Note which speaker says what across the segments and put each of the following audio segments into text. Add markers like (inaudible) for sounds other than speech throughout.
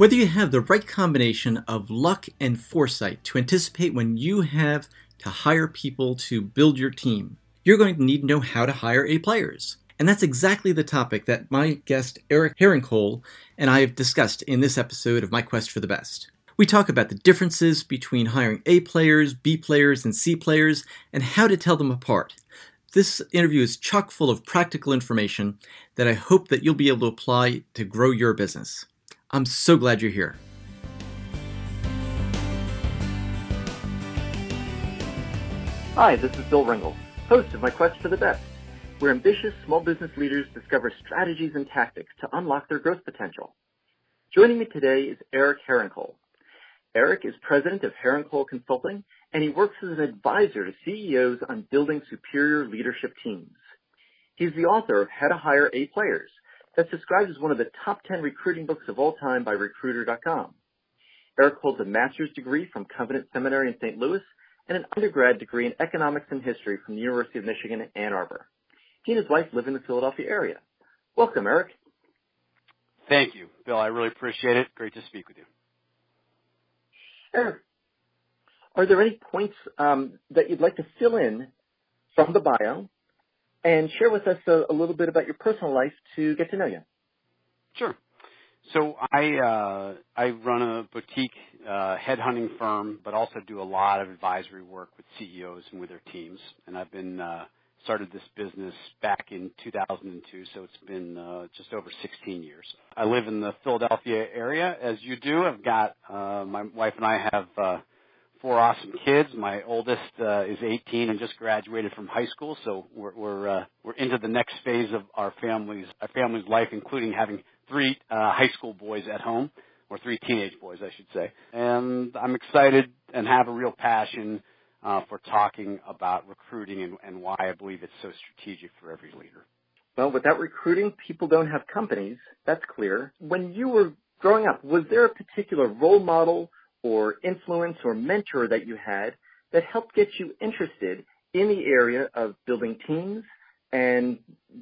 Speaker 1: Whether you have the right combination of luck and foresight to anticipate when you have to hire people to build your team, you're going to need to know how to hire A players. And that's exactly the topic that my guest Eric Herrenkohl and I have discussed in this episode of My Quest for the Best. We talk about the differences between hiring A players, B players, and C players, and how to tell them apart. This interview is chock full of practical information that I hope that you'll be able to apply to grow your business. I'm so glad you're here.
Speaker 2: Hi, this is Bill Ringle, host of My Quest for the Best, where ambitious small business leaders discover strategies and tactics to unlock their growth potential. Joining me today is Eric Herrenkohl. Eric is president of Herrenkohl Consulting, and he works as an advisor to CEOs on building superior leadership teams. He's the author of How to Hire A Players, that's described as one of the top 10 recruiting books of all time by Recruiter.com. Eric holds a master's degree from Covenant Seminary in St. Louis and an undergrad degree in economics and history from the University of Michigan in Ann Arbor. He and his wife live in the Philadelphia area. Welcome, Eric.
Speaker 3: Thank you, Bill. I really appreciate it. Great to speak with you.
Speaker 2: Eric, are there any points um, that you'd like to fill in from the bio and share with us a, a, little bit about your personal life to get to know you.
Speaker 3: Sure. So I uh, I run a boutique uh, headhunting firm, but also do a lot of advisory work with CEOs and with their teams. And I've been uh, started this business back in 2002, so it's been uh, just over 16 years. I live in the Philadelphia area, as you do. I've got uh, my wife and I have uh, four awesome kids. My oldest uh, is 18 and just graduated from high school, so we're we're uh, we're into the next phase of our family's our family's life, including having three uh, high school boys at home, or three teenage boys, I should say. And I'm excited and have a real passion uh, for talking about recruiting and, and why I believe it's so strategic for every leader.
Speaker 2: Well, without recruiting, people don't have companies. That's clear. When you were growing up, was there a particular role model or influence or mentor that you had that helped get you interested in the area of building teams and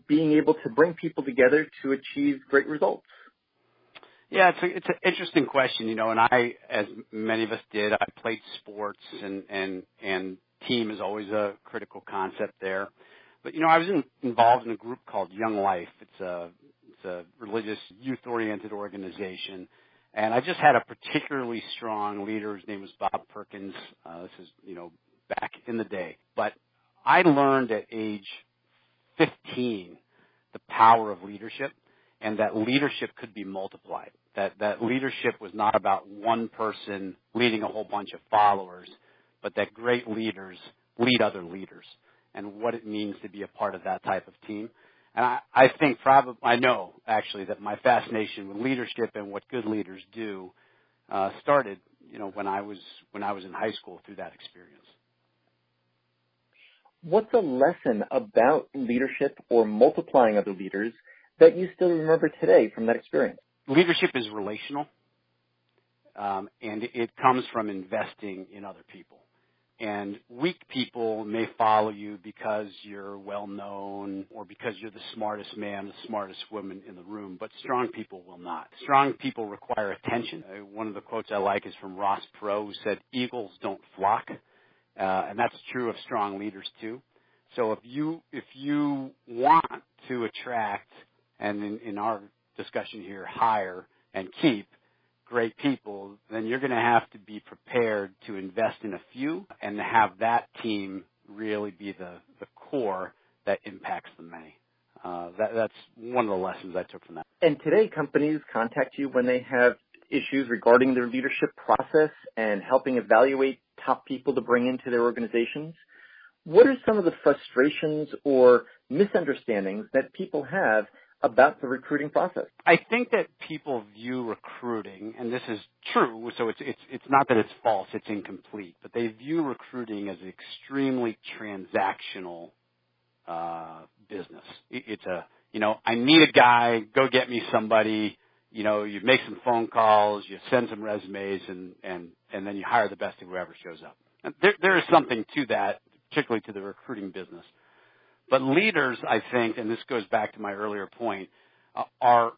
Speaker 2: being able to bring people together to achieve great results?
Speaker 3: Yeah, it's a, it's an interesting question, you know, and I, as many of us did, I played sports and, and, and team is always a critical concept there. But, you know, I was in, involved in a group called Young Life. It's a, it's a religious youth oriented organization and I just had a particularly strong leader. His name was Bob Perkins. Uh, this is, you know, back in the day. But I learned at age 15 the power of leadership and that leadership could be multiplied. That, that leadership was not about one person leading a whole bunch of followers, but that great leaders lead other leaders and what it means to be a part of that type of team. And I, I think probably, I know actually that my fascination with leadership and what good leaders do, uh, started, you know, when I was, when I was in high school through that experience.
Speaker 2: What's a lesson about leadership or multiplying other leaders that you still remember today from that experience?
Speaker 3: Leadership is relational, um, and it comes from investing in other people. And weak people may follow you because you're well known or because you're the smartest man, the smartest woman in the room, but strong people will not. Strong people require attention. Uh, one of the quotes I like is from Ross Perot who said, eagles don't flock. Uh, and that's true of strong leaders too. So if you, if you want to attract, and in, in our discussion here, hire and keep, great people, then you're going to have to be prepared to invest in a few and have that team really be the, the core that impacts the many. Uh, that, that's one of the lessons I took from that.
Speaker 2: And today, companies contact you when they have issues regarding their leadership process and helping evaluate top people to bring into their organizations. What are some of the frustrations or misunderstandings that people have about the recruiting process?
Speaker 3: I think that people view recruiting, and this is true, so it's it's it's not that it's false, it's incomplete, but they view recruiting as an extremely transactional uh, business. It, It's a you know I need a guy, go get me somebody. You know, you make some phone calls, you send some resumes, and and and then you hire the best of whoever shows up. And there there is something to that, particularly to the recruiting business. But leaders, I think, and this goes back to my earlier point, uh, are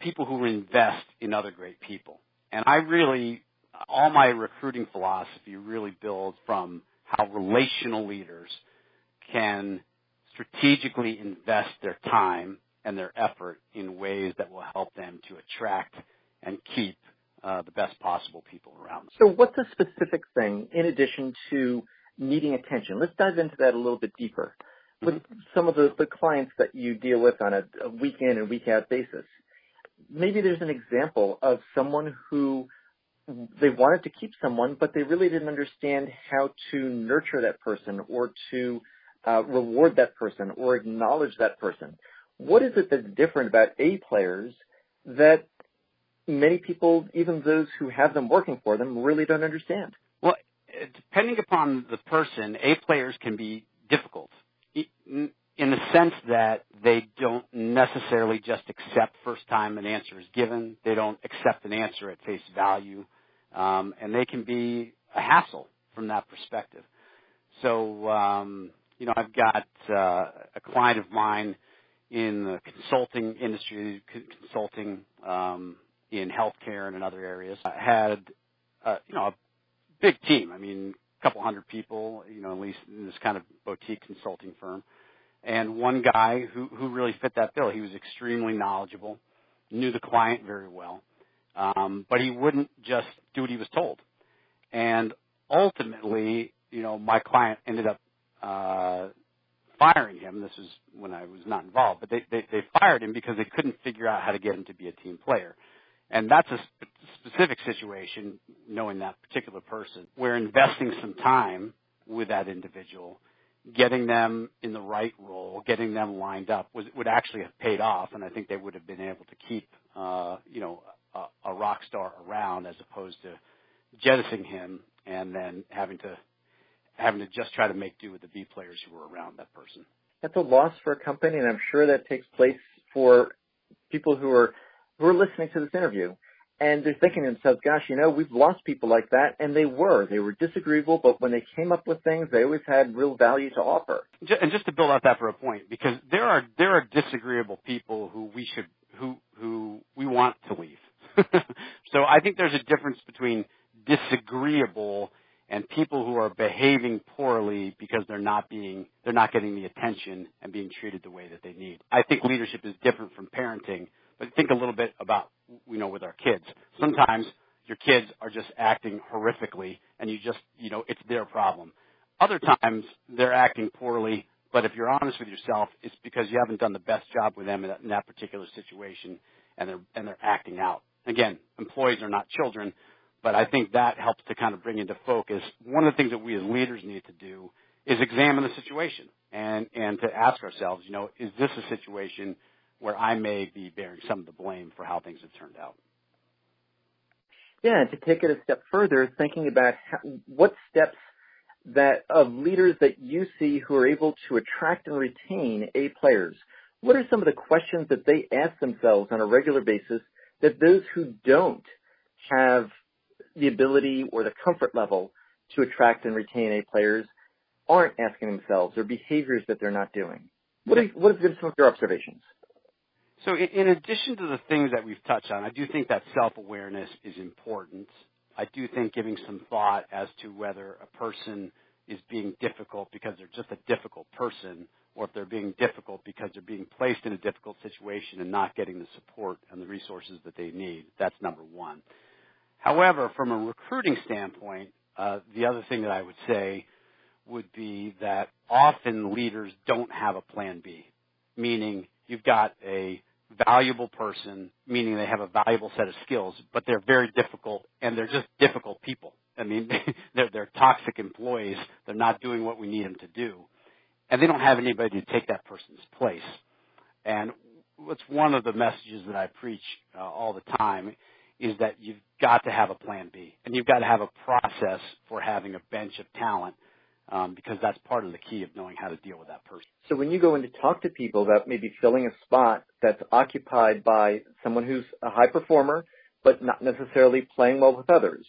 Speaker 3: people who invest in other great people. And I really, all my recruiting philosophy really builds from how relational leaders can strategically invest their time and their effort in ways that will help them to attract and keep uh, the best possible people around them.
Speaker 2: So, what's a specific thing in addition to needing attention? Let's dive into that a little bit deeper. With some of the, the clients that you deal with on a, a week in and week out basis, maybe there's an example of someone who they wanted to keep someone, but they really didn't understand how to nurture that person or to uh, reward that person or acknowledge that person. What is it that's different about A players that many people, even those who have them working for them, really don't understand?
Speaker 3: Well, depending upon the person, A players can be difficult in the sense that they don't necessarily just accept first time an answer is given. They don't accept an answer at face value. Um, and they can be a hassle from that perspective. So, um, you know, I've got uh, a client of mine in the consulting industry, consulting um, in healthcare and in other areas. I had, uh, you know, a big team. I mean, couple hundred people, you know, at least in this kind of boutique consulting firm and one guy who who really fit that bill. He was extremely knowledgeable, knew the client very well, um, but he wouldn't just do what he was told. And ultimately, you know, my client ended up uh, firing him. This was when I was not involved, but they, they they fired him because they couldn't figure out how to get him to be a team player. And that's a sp- specific situation, knowing that particular person, where investing some time with that individual getting them in the right role, getting them lined up was, would actually have paid off, and I think they would have been able to keep, uh, you know, a, a rock star around as opposed to jettisoning him and then having to having to just try to make do with the B players who were around that person.
Speaker 2: That's a loss for a company, and I'm sure that takes place for people who are who are listening to this interview and they're thinking to themselves, gosh, you know, we've lost people like that, and they were. They were disagreeable, but when they came up with things, they always had real value to offer.
Speaker 3: And just to build out that for a point, because there are there are disagreeable people who we should who who we want to leave. (laughs) so I think there's a difference between disagreeable and people who are behaving poorly because they're not being they're not getting the attention and being treated the way that they need. I think leadership is different from parenting but think a little bit about, you know, with our kids. Sometimes your kids are just acting horrifically and you just, you know, it's their problem. Other times they're acting poorly, but if you're honest with yourself, it's because you haven't done the best job with them in that, in that particular situation and they're, and they're acting out. Again, employees are not children, but I think that helps to kind of bring into focus. One of the things that we as leaders need to do is examine the situation and, and to ask ourselves, you know, is this a situation where I may be bearing some of the blame for how things have turned out.
Speaker 2: Yeah, and to take it a step further, thinking about how, what steps that of leaders that you see who are able to attract and retain A players, what are some of the questions that they ask themselves on a regular basis that those who don't have the ability or the comfort level to attract and retain A players aren't asking themselves or behaviors that they're not doing? What, are, what have been some of your observations?
Speaker 3: So in addition to the things that we've touched on, I do think that self-awareness is important. I do think giving some thought as to whether a person is being difficult because they're just a difficult person or if they're being difficult because they're being placed in a difficult situation and not getting the support and the resources that they need. That's number one. However, from a recruiting standpoint, uh, the other thing that I would say would be that often leaders don't have a plan B, meaning you've got a valuable person, meaning they have a valuable set of skills, but they're very difficult and they're just difficult people. I mean, (laughs) they're, they're toxic employees. They're not doing what we need them to do. And they don't have anybody to take that person's place. And what's one of the messages that I preach uh, all the time is that you've got to have a plan B and you've got to have a process for having a bench of talent um, because that's part of the key of knowing how to deal with that person.
Speaker 2: So when you go in to talk to people about maybe filling a spot that's occupied by someone who's a high performer, but not necessarily playing well with others,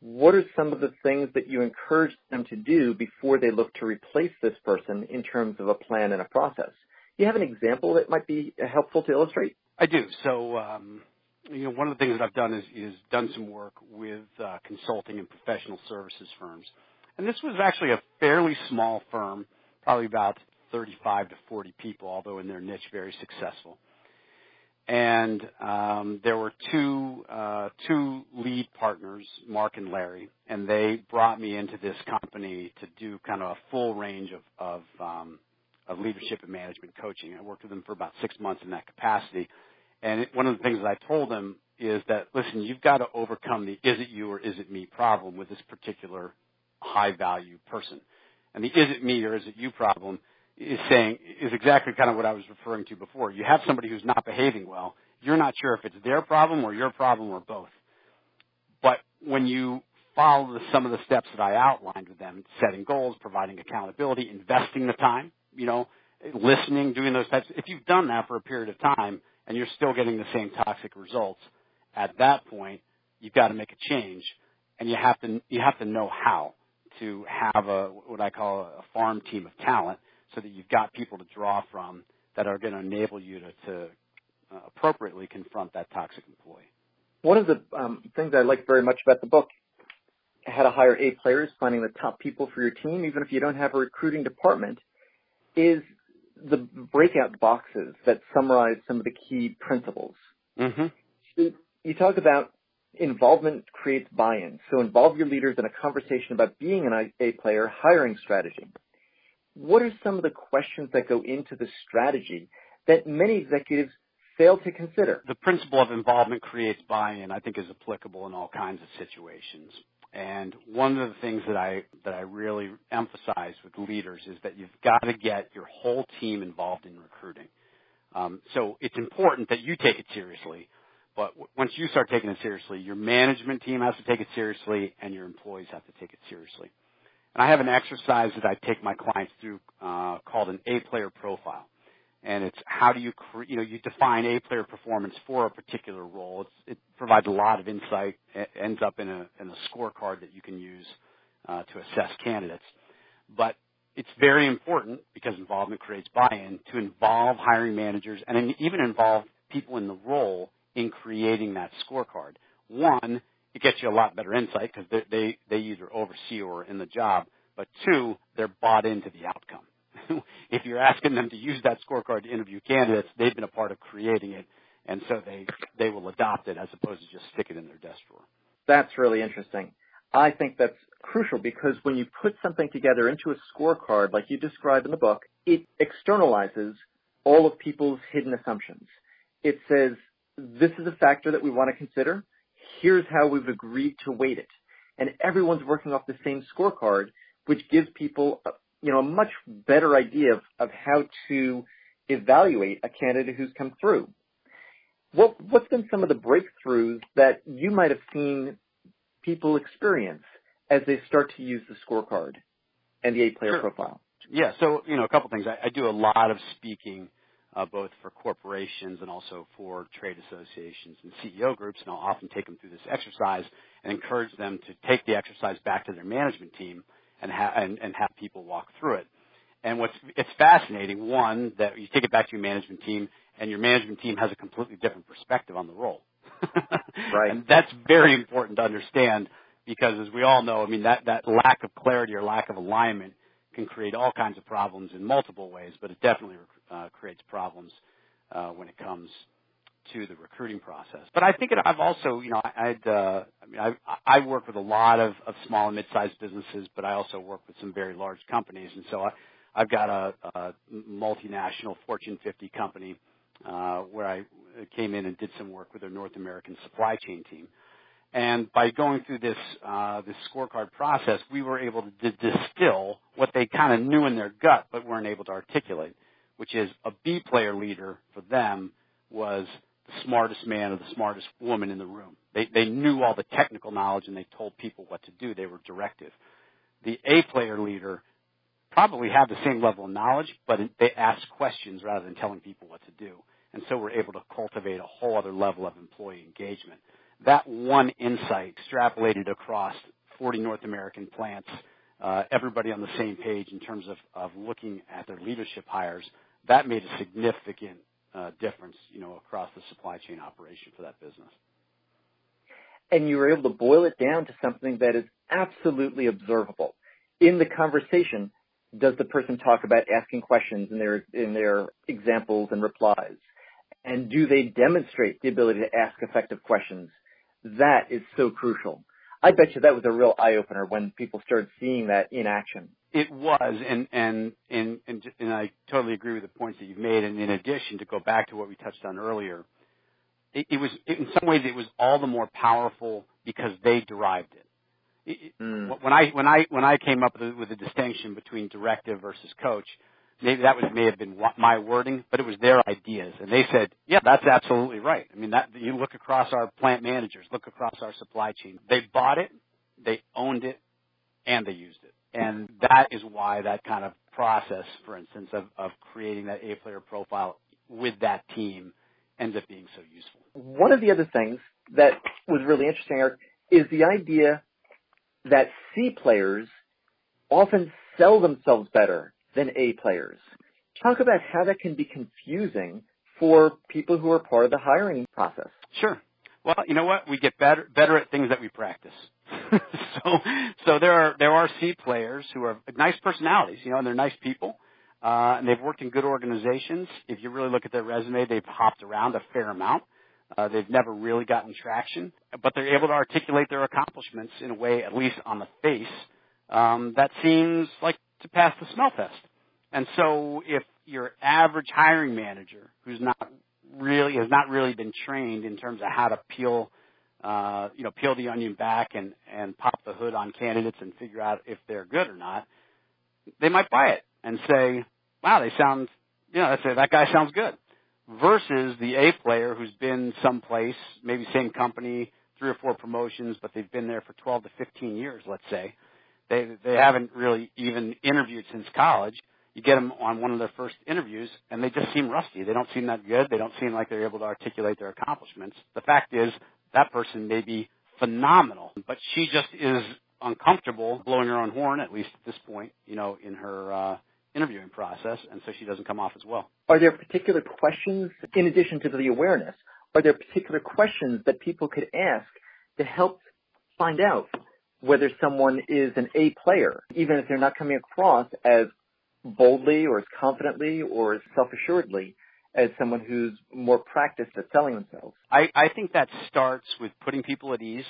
Speaker 2: what are some of the things that you encourage them to do before they look to replace this person in terms of a plan and a process? Do you have an example that might be helpful to illustrate?
Speaker 3: I do. So um, you know, one of the things that I've done is, is done some work with uh, consulting and professional services firms. And this was actually a fairly small firm, probably about 35 to 40 people, although in their niche very successful. And um, there were two uh, two lead partners, Mark and Larry, and they brought me into this company to do kind of a full range of of, um, of leadership and management coaching. I worked with them for about six months in that capacity, and it, one of the things that I told them is that, listen, you've got to overcome the is it you or is it me problem with this particular high value person. And the is it me or is it you problem is saying, is exactly kind of what I was referring to before. You have somebody who's not behaving well. You're not sure if it's their problem or your problem or both. But when you follow the, some of the steps that I outlined with them, setting goals, providing accountability, investing the time, you know, listening, doing those types, if you've done that for a period of time, and you're still getting the same toxic results, at that point, you've got to make a change, and you have to you have to know how to have a what I call a farm team of talent, so that you've got people to draw from that are going to enable you to, to uh, appropriately confront that toxic employee.
Speaker 2: One of the um, things I like very much about the book, how to hire A players, finding the top people for your team, even if you don't have a recruiting department, is the breakout boxes that summarize some of the key principles.
Speaker 3: Mm-hmm.
Speaker 2: You talk about involvement creates buy-in. So involve your leaders in a conversation about being an A player hiring strategy. What are some of the questions that go into the strategy that many executives fail to consider?
Speaker 3: The principle of involvement creates buy-in, I think, is applicable in all kinds of situations. And one of the things that I that I really emphasize with leaders is that you've got to get your whole team involved in recruiting. Um, so it's important that you take it seriously, but once you start taking it seriously, your management team has to take it seriously, and your employees have to take it seriously. And I have an exercise that I take my clients through uh, called an A player profile and it's how do you cre- you know you define a player performance for a particular role. It's, it provides a lot of insight. It ends up in a in a scorecard that you can use uh, to assess candidates. But it's very important because involvement creates buy-in to involve hiring managers and even involve people in the role in creating that scorecard. One, it gets you a lot better insight because they, they they either oversee or in the job. But two, they're bought into the outcome (laughs) if you're asking them to use that scorecard to interview candidates, they've been a part of creating it, and so they they will adopt it as opposed to just stick it in their desk drawer.
Speaker 2: That's really interesting. I think that's crucial because when you put something together into a scorecard, like you describe in the book, it externalizes all of people's hidden assumptions. It says, this is a factor that we want to consider. Here's how we've agreed to weight it. And everyone's working off the same scorecard, which gives people you know, a much better idea of, of how to evaluate a candidate who's come through. What, what's been some of the breakthroughs that you might have seen people experience as they start to use the scorecard and the A player
Speaker 3: sure.
Speaker 2: profile?
Speaker 3: Yeah, so you know, a couple things. I, I do a lot of speaking, Uh, both for corporations and also for trade associations and CEO groups, and I'll often take them through this exercise and encourage them to take the exercise back to their management team and, ha- and, and have people walk through it. And what's it's fascinating, one, that you take it back to your management team, and your management team has a completely different perspective on the role. (laughs)
Speaker 2: right.
Speaker 3: And that's very important to understand because, as we all know, I mean that that lack of clarity or lack of alignment can create all kinds of problems in multiple ways, but it definitely uh, creates problems uh, when it comes to the recruiting process. But I think it, I've also, you know, I'd, uh, I mean, I, I work with a lot of, of small and mid-sized businesses, but I also work with some very large companies, and so I, I've got a, a multinational Fortune 50 company uh, where I came in and did some work with their North American supply chain team. And by going through this uh, this scorecard process, we were able to d- distill what they kind of knew in their gut, but weren't able to articulate, which is a B player leader for them was the smartest man or the smartest woman in the room. They, they knew all the technical knowledge and they told people what to do. They were directive. The A player leader probably had the same level of knowledge, but they asked questions rather than telling people what to do. And so we're able to cultivate a whole other level of employee engagement. That one insight extrapolated across 40 North American plants, uh, everybody on the same page in terms of, of looking at their leadership hires, that made a significant uh, difference, you know, across the supply chain operation for that business.
Speaker 2: And you were able to boil it down to something that is absolutely observable. In the conversation, does the person talk about asking questions in their in their examples and replies? And do they demonstrate the ability to ask effective questions? That is so crucial. I bet you that was a real eye opener when people started seeing that in action.
Speaker 3: It was, and and and and, and I totally agree with the points that you've made. And in addition, to go back to what we touched on earlier, it, it was it, in some ways it was all the more powerful because they derived it. it mm. When I when I when I came up with, with the distinction between directive versus coach, maybe that was may have been my wording, but it was their ideas, and they said, "Yeah, that's absolutely right." I mean, that you look across our plant managers, look across our supply chain. They bought it, they owned it, and they used it, and that is why that kind of process, for instance, of, of creating that A player profile with that team ends up being so useful.
Speaker 2: One of the other things that was really interesting Eric, is the idea that C players often sell themselves better than A players. Talk about how that can be confusing for people who are part of the hiring process.
Speaker 3: Sure. Well, you know what? We get better better at things that we practice. (laughs) so so there are there are C players who are nice personalities, you know, and they're nice people. Uh, and they've worked in good organizations. If you really look at their resume, they've hopped around a fair amount. Uh, they've never really gotten traction, but they're able to articulate their accomplishments in a way, at least on the face, um, that seems like to pass the smell test. And so if your average hiring manager who's not really has not really been trained in terms of how to peel uh, you know, peel the onion back and, and pop the hood on candidates and figure out if they're good or not, they might buy it and say, wow, they sound, you know, say that guy sounds good. Versus the A player who's been someplace, maybe same company, three or four promotions, but they've been there for 12 to 15 years, let's say, they they haven't really even interviewed since college. You get them on one of their first interviews, and they just seem rusty. They don't seem that good. They don't seem like they're able to articulate their accomplishments. The fact is, that person may be phenomenal, but she just is uncomfortable blowing her own horn, at least at this point, you know, in her uh, interviewing process, and so she doesn't come off as well.
Speaker 2: Are there particular questions, in addition to the awareness, are there particular questions that people could ask to help find out whether someone is an A player, even if they're not coming across as boldly or as confidently or as self-assuredly as someone who's more practiced at selling themselves?
Speaker 3: I, I think that starts with putting people at ease.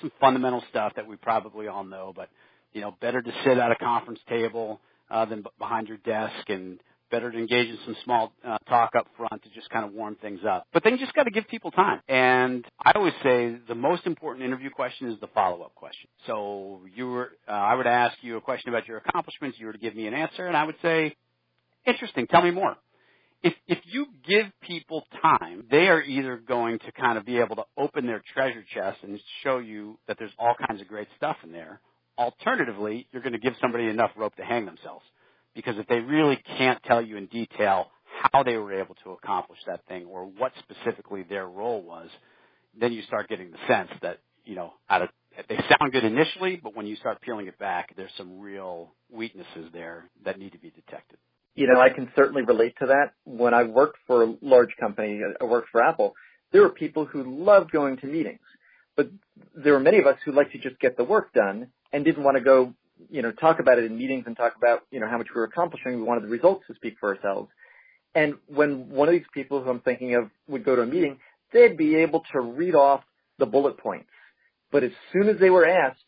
Speaker 3: Some fundamental stuff that we probably all know, but you know, better to sit at a conference table uh, than behind your desk and better to engage in some small uh, talk up front to just kind of warm things up. But then you just got to give people time. And I always say the most important interview question is the follow-up question. So you were, uh, I would ask you a question about your accomplishments. You were to give me an answer, and I would say, interesting. Tell me more. If if you give people time, they are either going to kind of be able to open their treasure chest and show you that there's all kinds of great stuff in there. Alternatively, you're going to give somebody enough rope to hang themselves because if they really can't tell you in detail how they were able to accomplish that thing or what specifically their role was, then you start getting the sense that, you know, out of, they sound good initially, but when you start peeling it back, there's some real weaknesses there that need to be detected.
Speaker 2: You know, I can certainly relate to that. When I worked for a large company, I worked for Apple, there were people who loved going to meetings. But there were many of us who liked to just get the work done and didn't want to go you know, talk about it in meetings and talk about, you know, how much we were accomplishing. We wanted the results to speak for ourselves. And when one of these people who I'm thinking of would go to a meeting, they'd be able to read off the bullet points. But as soon as they were asked,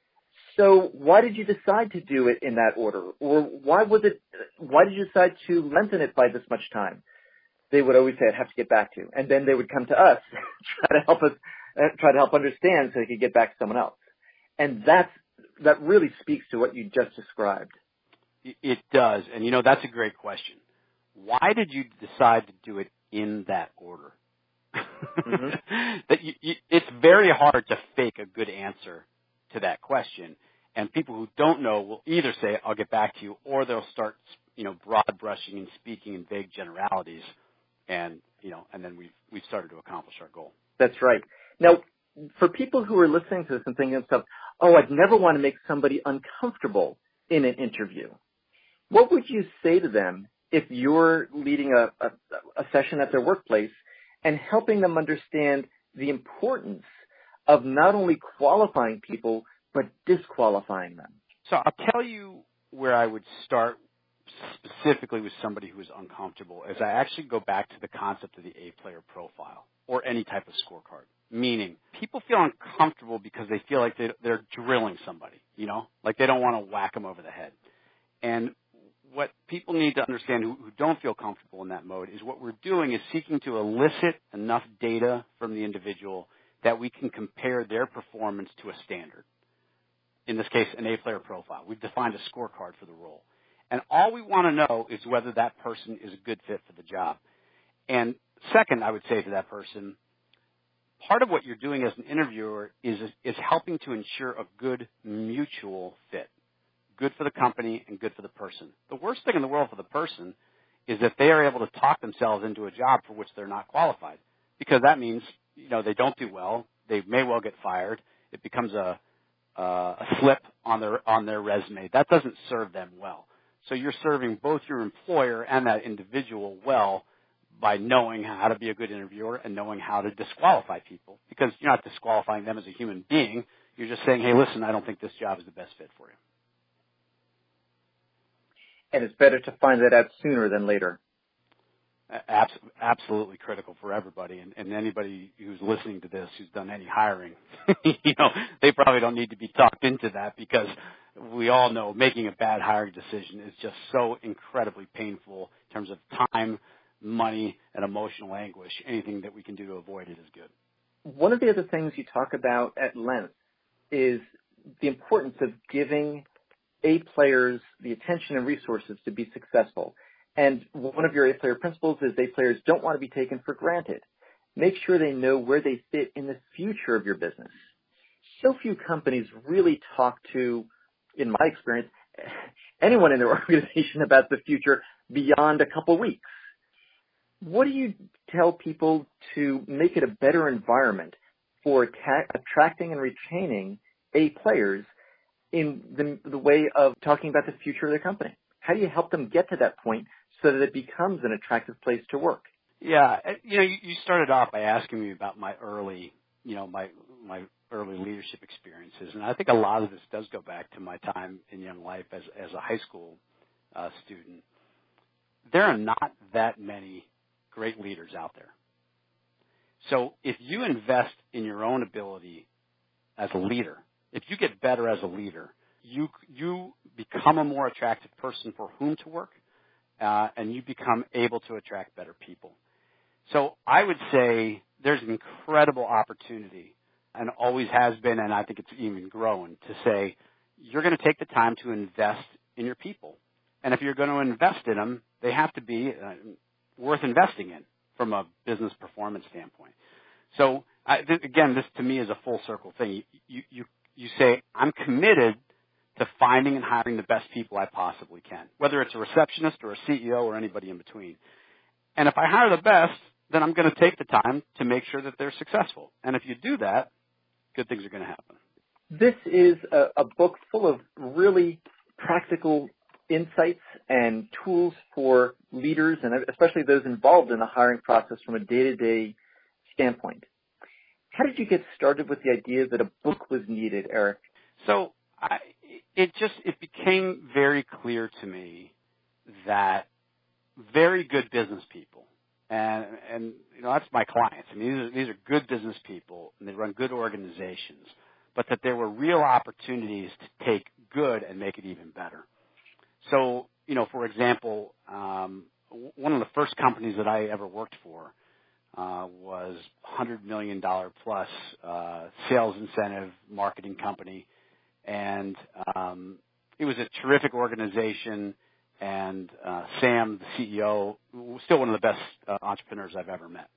Speaker 2: so why did you decide to do it in that order? Or why was it, why did you decide to lengthen it by this much time? They would always say, I'd have to get back to. And then they would come to us, (laughs) try to help us, uh, try to help understand so they could get back to someone else. And that's that really speaks to what you just described.
Speaker 3: It does. And you know, that's a great question. Why did you decide to do it in that order? Mm-hmm. (laughs) that you, you, it's very hard to fake a good answer to that question. And people who don't know will either say, I'll get back to you, or they'll start, you know, broad brushing and speaking in vague generalities. And, you know, and then we've, we've started to accomplish our goal.
Speaker 2: That's right. Now, for people who are listening to this and thinking to themselves, oh, I'd never want to make somebody uncomfortable in an interview. What would you say to them if you're leading a, a, a session at their workplace and helping them understand the importance of not only qualifying people, but disqualifying them.
Speaker 3: So I'll tell you where I would start specifically with somebody who is uncomfortable is I actually go back to the concept of the A player profile or any type of scorecard. Meaning, people feel uncomfortable because they feel like they, they're drilling somebody, you know, like they don't want to whack them over the head. And what people need to understand who, who don't feel comfortable in that mode is what we're doing is seeking to elicit enough data from the individual that we can compare their performance to a standard. In this case, an A player profile. We've defined a scorecard for the role. And all we want to know is whether that person is a good fit for the job. And second, I would say to that person, part of what you're doing as an interviewer is, is helping to ensure a good mutual fit. Good for the company and good for the person. The worst thing in the world for the person is that they are able to talk themselves into a job for which they're not qualified because that means you know they don't do well. They may well get fired. It becomes a uh, a slip on their on their resume. That doesn't serve them well. So you're serving both your employer and that individual well by knowing how to be a good interviewer and knowing how to disqualify people. Because you're not disqualifying them as a human being. You're just saying hey listen i don't think this job is the best fit for you.
Speaker 2: And it's better to find that out sooner than later.
Speaker 3: absolutely critical for everybody, and, and anybody who's listening to this who's done any hiring, (laughs) you know, they probably don't need to be talked into that because we all know making a bad hiring decision is just so incredibly painful in terms of time, money, and emotional anguish. Anything that we can do to avoid it is good.
Speaker 2: One of the other things you talk about at length is the importance of giving a players the attention and resources to be successful. And one of your A player principles is A players don't want to be taken for granted. Make sure they know where they fit in the future of your business. So few companies really talk to, in my experience, anyone in their (laughs) organization about the future beyond a couple weeks. What do you tell people to make it a better environment for attracting and retaining A players in the, the way of talking about the future of the company? How do you help them get to that point so that it becomes an attractive place to work?
Speaker 3: Yeah, uh, you know, you started off by asking me about my early, you know, my my early leadership experiences, and I think a lot of this does go back to my time in young life as as a high school uh, student. There are not that many great leaders out there. So if you invest in your own ability as a leader, if you get better as a leader, you you become a more attractive person for whom to work, uh, and you become able to attract better people. So I would say there's an incredible opportunity, and always has been, and I think it's even growing to say you're going to take the time to invest in your people, and if you're going to invest in them, they have to be uh, worth investing in from a business performance standpoint. So I, th- again, this to me is a full circle thing. You, you you say, I'm committed to finding and hiring the best people I possibly can, whether it's a receptionist or a CEO or anybody in between. And if I hire the best, then I'm going to take the time to make sure that they're successful. And if you do that, good things are going to happen.
Speaker 2: This is a, a book full of really practical insights and tools for leaders and especially those involved in the hiring process from a day-to-day standpoint. How did you get started with the idea that a book was needed, Eric?
Speaker 3: So I, it just it became very clear to me that very good business people, and and you know that's my clients. I mean these are, these are good business people, and they run good organizations, but that there were real opportunities to take good and make it even better. So you know, for example, um, one of the first companies that I ever worked for uh, was $100 million plus uh, sales incentive marketing company. And um, it was a terrific organization. And uh, Sam, the CEO, was still one of the best uh, entrepreneurs I've ever met.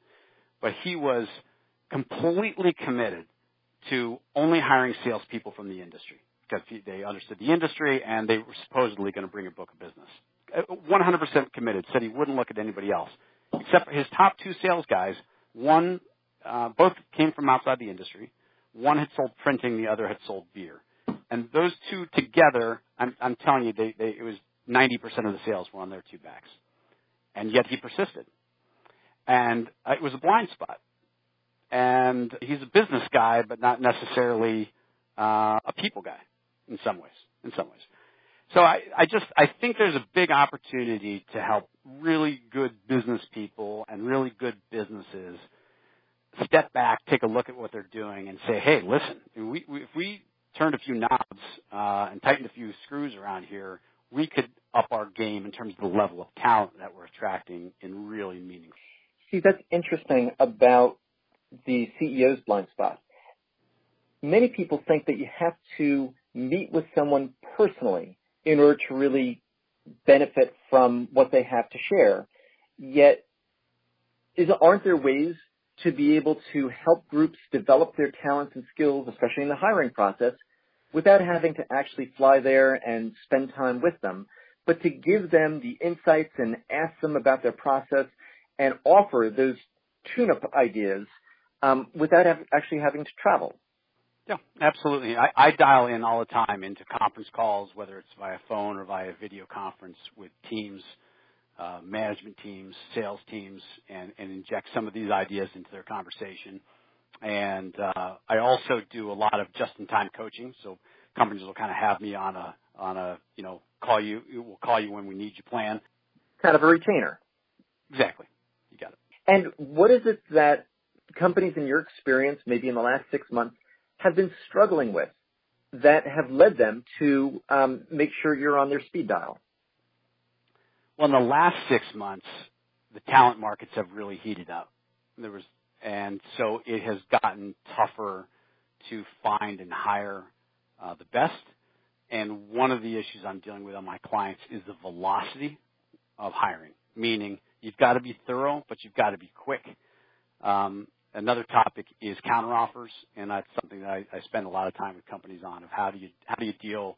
Speaker 3: But he was completely committed to only hiring salespeople from the industry because they understood the industry and they were supposedly going to bring a book of business. 100% uh, committed. Said he wouldn't look at anybody else except his top two sales guys, one, uh, both came from outside the industry. One had sold printing, the other had sold beer. And those two together, I'm, I'm telling you, they, they, it was 90% of the sales were on their two backs. And yet he persisted. and it was a blind spot. And he's a business guy, but not necessarily uh, a people guy in some ways. In some ways. So I, I just I think there's a big opportunity to help really good business people and really good businesses step back, take a look at what they're doing, and say, hey, listen, we, if we turned a few knobs uh, and tightened a few screws around here, we could up our game in terms of the level of talent that we're attracting in really meaningful.
Speaker 2: See, that's interesting about the CEO's blind spot. Many people think that you have to meet with someone personally in order to really benefit from what they have to share. Yet, is, aren't there ways to be able to help groups develop their talents and skills, especially in the hiring process, without having to actually fly there and spend time with them, but to give them the insights and ask them about their process and offer those tune-up ideas um, without have, actually having to travel.
Speaker 3: Yeah, absolutely. I, I dial in all the time into conference calls, whether it's via phone or via video conference with teams, uh, management teams, sales teams, and, and inject some of these ideas into their conversation. And uh, I also do a lot of just-in-time coaching. So companies will kind of have me on a on a you know call you we'll call you when we need you plan.
Speaker 2: Kind of a retainer.
Speaker 3: Exactly. You got it.
Speaker 2: And what is it that companies in your experience, maybe in the last six months, have been struggling with that have led them to um, make sure you're on their speed dial?
Speaker 3: Well, in the last six months, the talent markets have really heated up. There was, and so it has gotten tougher to find and hire uh, the best. And one of the issues I'm dealing with on my clients is the velocity of hiring, meaning you've got to be thorough, but you've got to be quick. Um, another topic is counteroffers, and that's something that I, I spend a lot of time with companies on of how do you how do you deal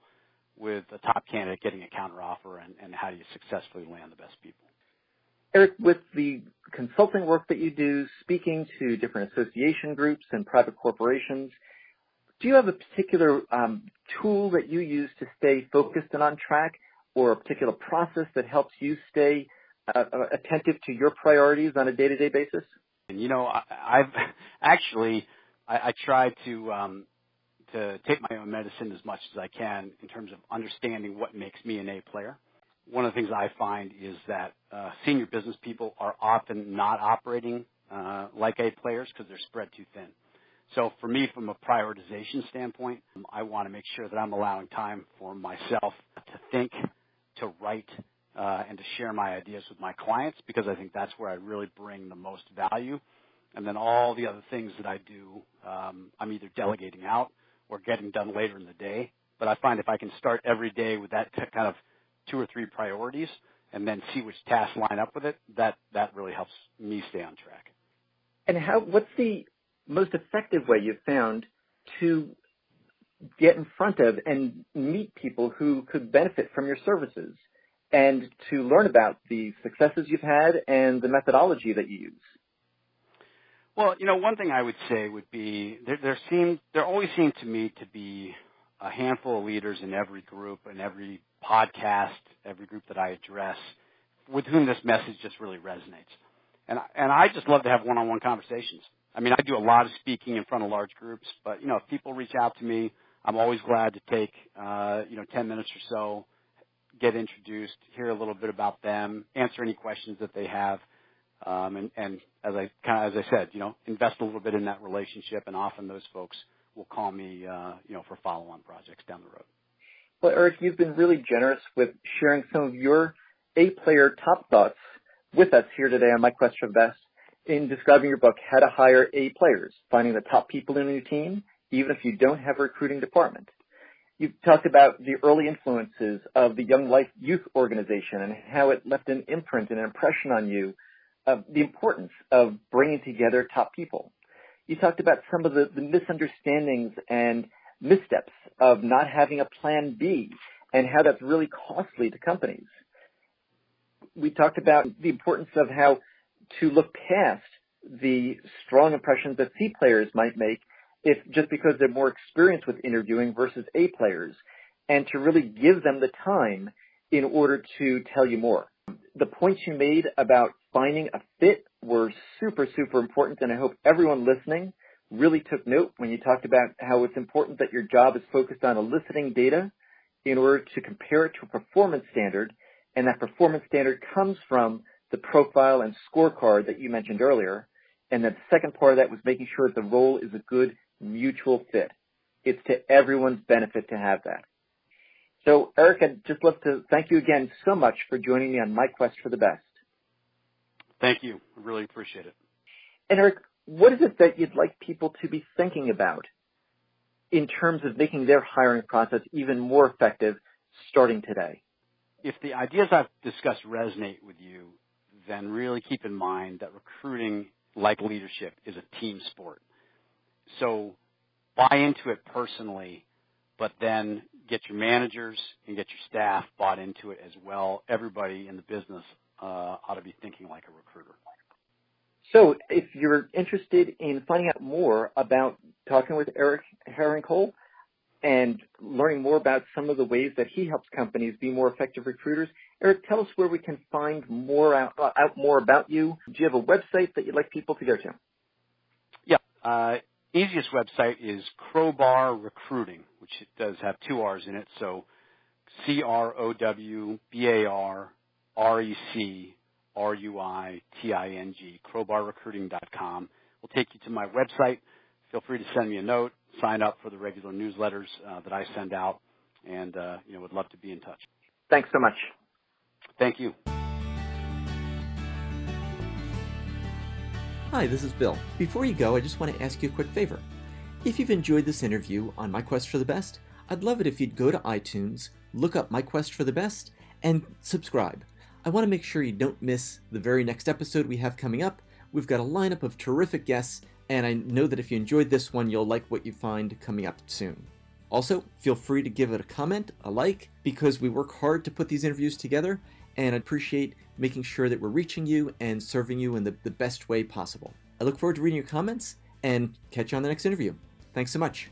Speaker 3: with a top candidate getting a counteroffer, and, and how do you successfully land the best people.
Speaker 2: Eric, with the consulting work that you do, speaking to different association groups and private corporations, do you have a particular um, tool that you use to stay focused and on track, or a particular process that helps you stay uh, uh attentive to your priorities on a day-to-day basis?
Speaker 3: You know, I, I've (laughs) actually I, I try to um, to take my own medicine as much as I can in terms of understanding what makes me an A player. One of the things I find is that uh, senior business people are often not operating uh, like A players because they're spread too thin. So for me, from a prioritization standpoint, I want to make sure that I'm allowing time for myself to think, to write, uh, and to share my ideas with my clients because I think that's where I really bring the most value. And then all the other things that I do, um, I'm either delegating out or getting done later in the day. But I find if I can start every day with that t- kind of two or three priorities and then see which tasks line up with it, that that really helps me stay on track.
Speaker 2: And how? What's the most effective way you've found to get in front of and meet people who could benefit from your services and to learn about the successes you've had and the methodology that you use?
Speaker 3: Well, you know, one thing I would say would be there, there seem there always seem to me to be a handful of leaders in every group and every podcast, every group that I address, with whom this message just really resonates. And and I just love to have one-on-one conversations. I mean, I do a lot of speaking in front of large groups, but you know, if people reach out to me, I'm always glad to take uh, you know 10 minutes or so, get introduced, hear a little bit about them, answer any questions that they have, um, and, and as I kind of as I said, you know, invest a little bit in that relationship, and often those folks will call me, uh, you know, for follow-on projects down the road.
Speaker 2: Well, Eric, you've been really generous with sharing some of your A-player top thoughts with us here today on My Question Best in describing your book, How to Hire A Players, Finding the Top People in Your Team, even if you don't have a recruiting department. You've talked about the early influences of the Young Life Youth Organization and how it left an imprint and an impression on you of the importance of bringing together top people. You talked about some of the, the misunderstandings and missteps of not having a plan B and how that's really costly to companies. We talked about the importance of how to look past the strong impressions that C players might make if just because they're more experienced with interviewing versus A players and to really give them the time in order to tell you more. The points you made about finding a fit were super, super important, and I hope everyone listening really took note when you talked about how it's important that your job is focused on eliciting data in order to compare it to a performance standard, and that performance standard comes from the profile and scorecard that you mentioned earlier, and that the second part of that was making sure that the role is a good mutual fit. It's to everyone's benefit to have that. So, Eric, I'd just love to thank you again so much for joining me on my quest for the best.
Speaker 3: Thank you. I really appreciate it.
Speaker 2: And Eric, what is it that you'd like people to be thinking about in terms of making their hiring process even more effective starting today?
Speaker 3: If the ideas I've discussed resonate with you, then really keep in mind that recruiting, like leadership, is a team sport. So buy into it personally, but then get your managers and get your staff bought into it as well. Everybody in the business uh, ought to be thinking like a recruiter.
Speaker 2: So if you're interested in finding out more about talking with Eric Herrenkohl and learning more about some of the ways that he helps companies be more effective recruiters, Eric, tell us where we can find more out, uh, out more about you. Do you have a website that you'd like people to go to?
Speaker 3: Yeah. Uh, easiest website is Crowbar Recruiting, which does have two R's in it. So C R O W B A R R E C R U I T I N G, crowbarrecruiting.com. Will take you to my website. Feel free to send me a note, sign up for the regular newsletters uh, that I send out, and uh, you know would love to be in touch.
Speaker 2: Thanks so much.
Speaker 3: Thank you.
Speaker 1: Hi, this is Bill. Before you go, I just want to ask you a quick favor. If you've enjoyed this interview on My Quest for the Best, I'd love it if you'd go to iTunes, look up My Quest for the Best, and subscribe. I want to make sure you don't miss the very next episode we have coming up. We've got a lineup of terrific guests, and I know that if you enjoyed this one, you'll like what you find coming up soon. Also, feel free to give it a comment, a like, because we work hard to put these interviews together, and I appreciate making sure that we're reaching you and serving you in the, the best way possible. I look forward to reading your comments and catch you on the next interview. Thanks so much.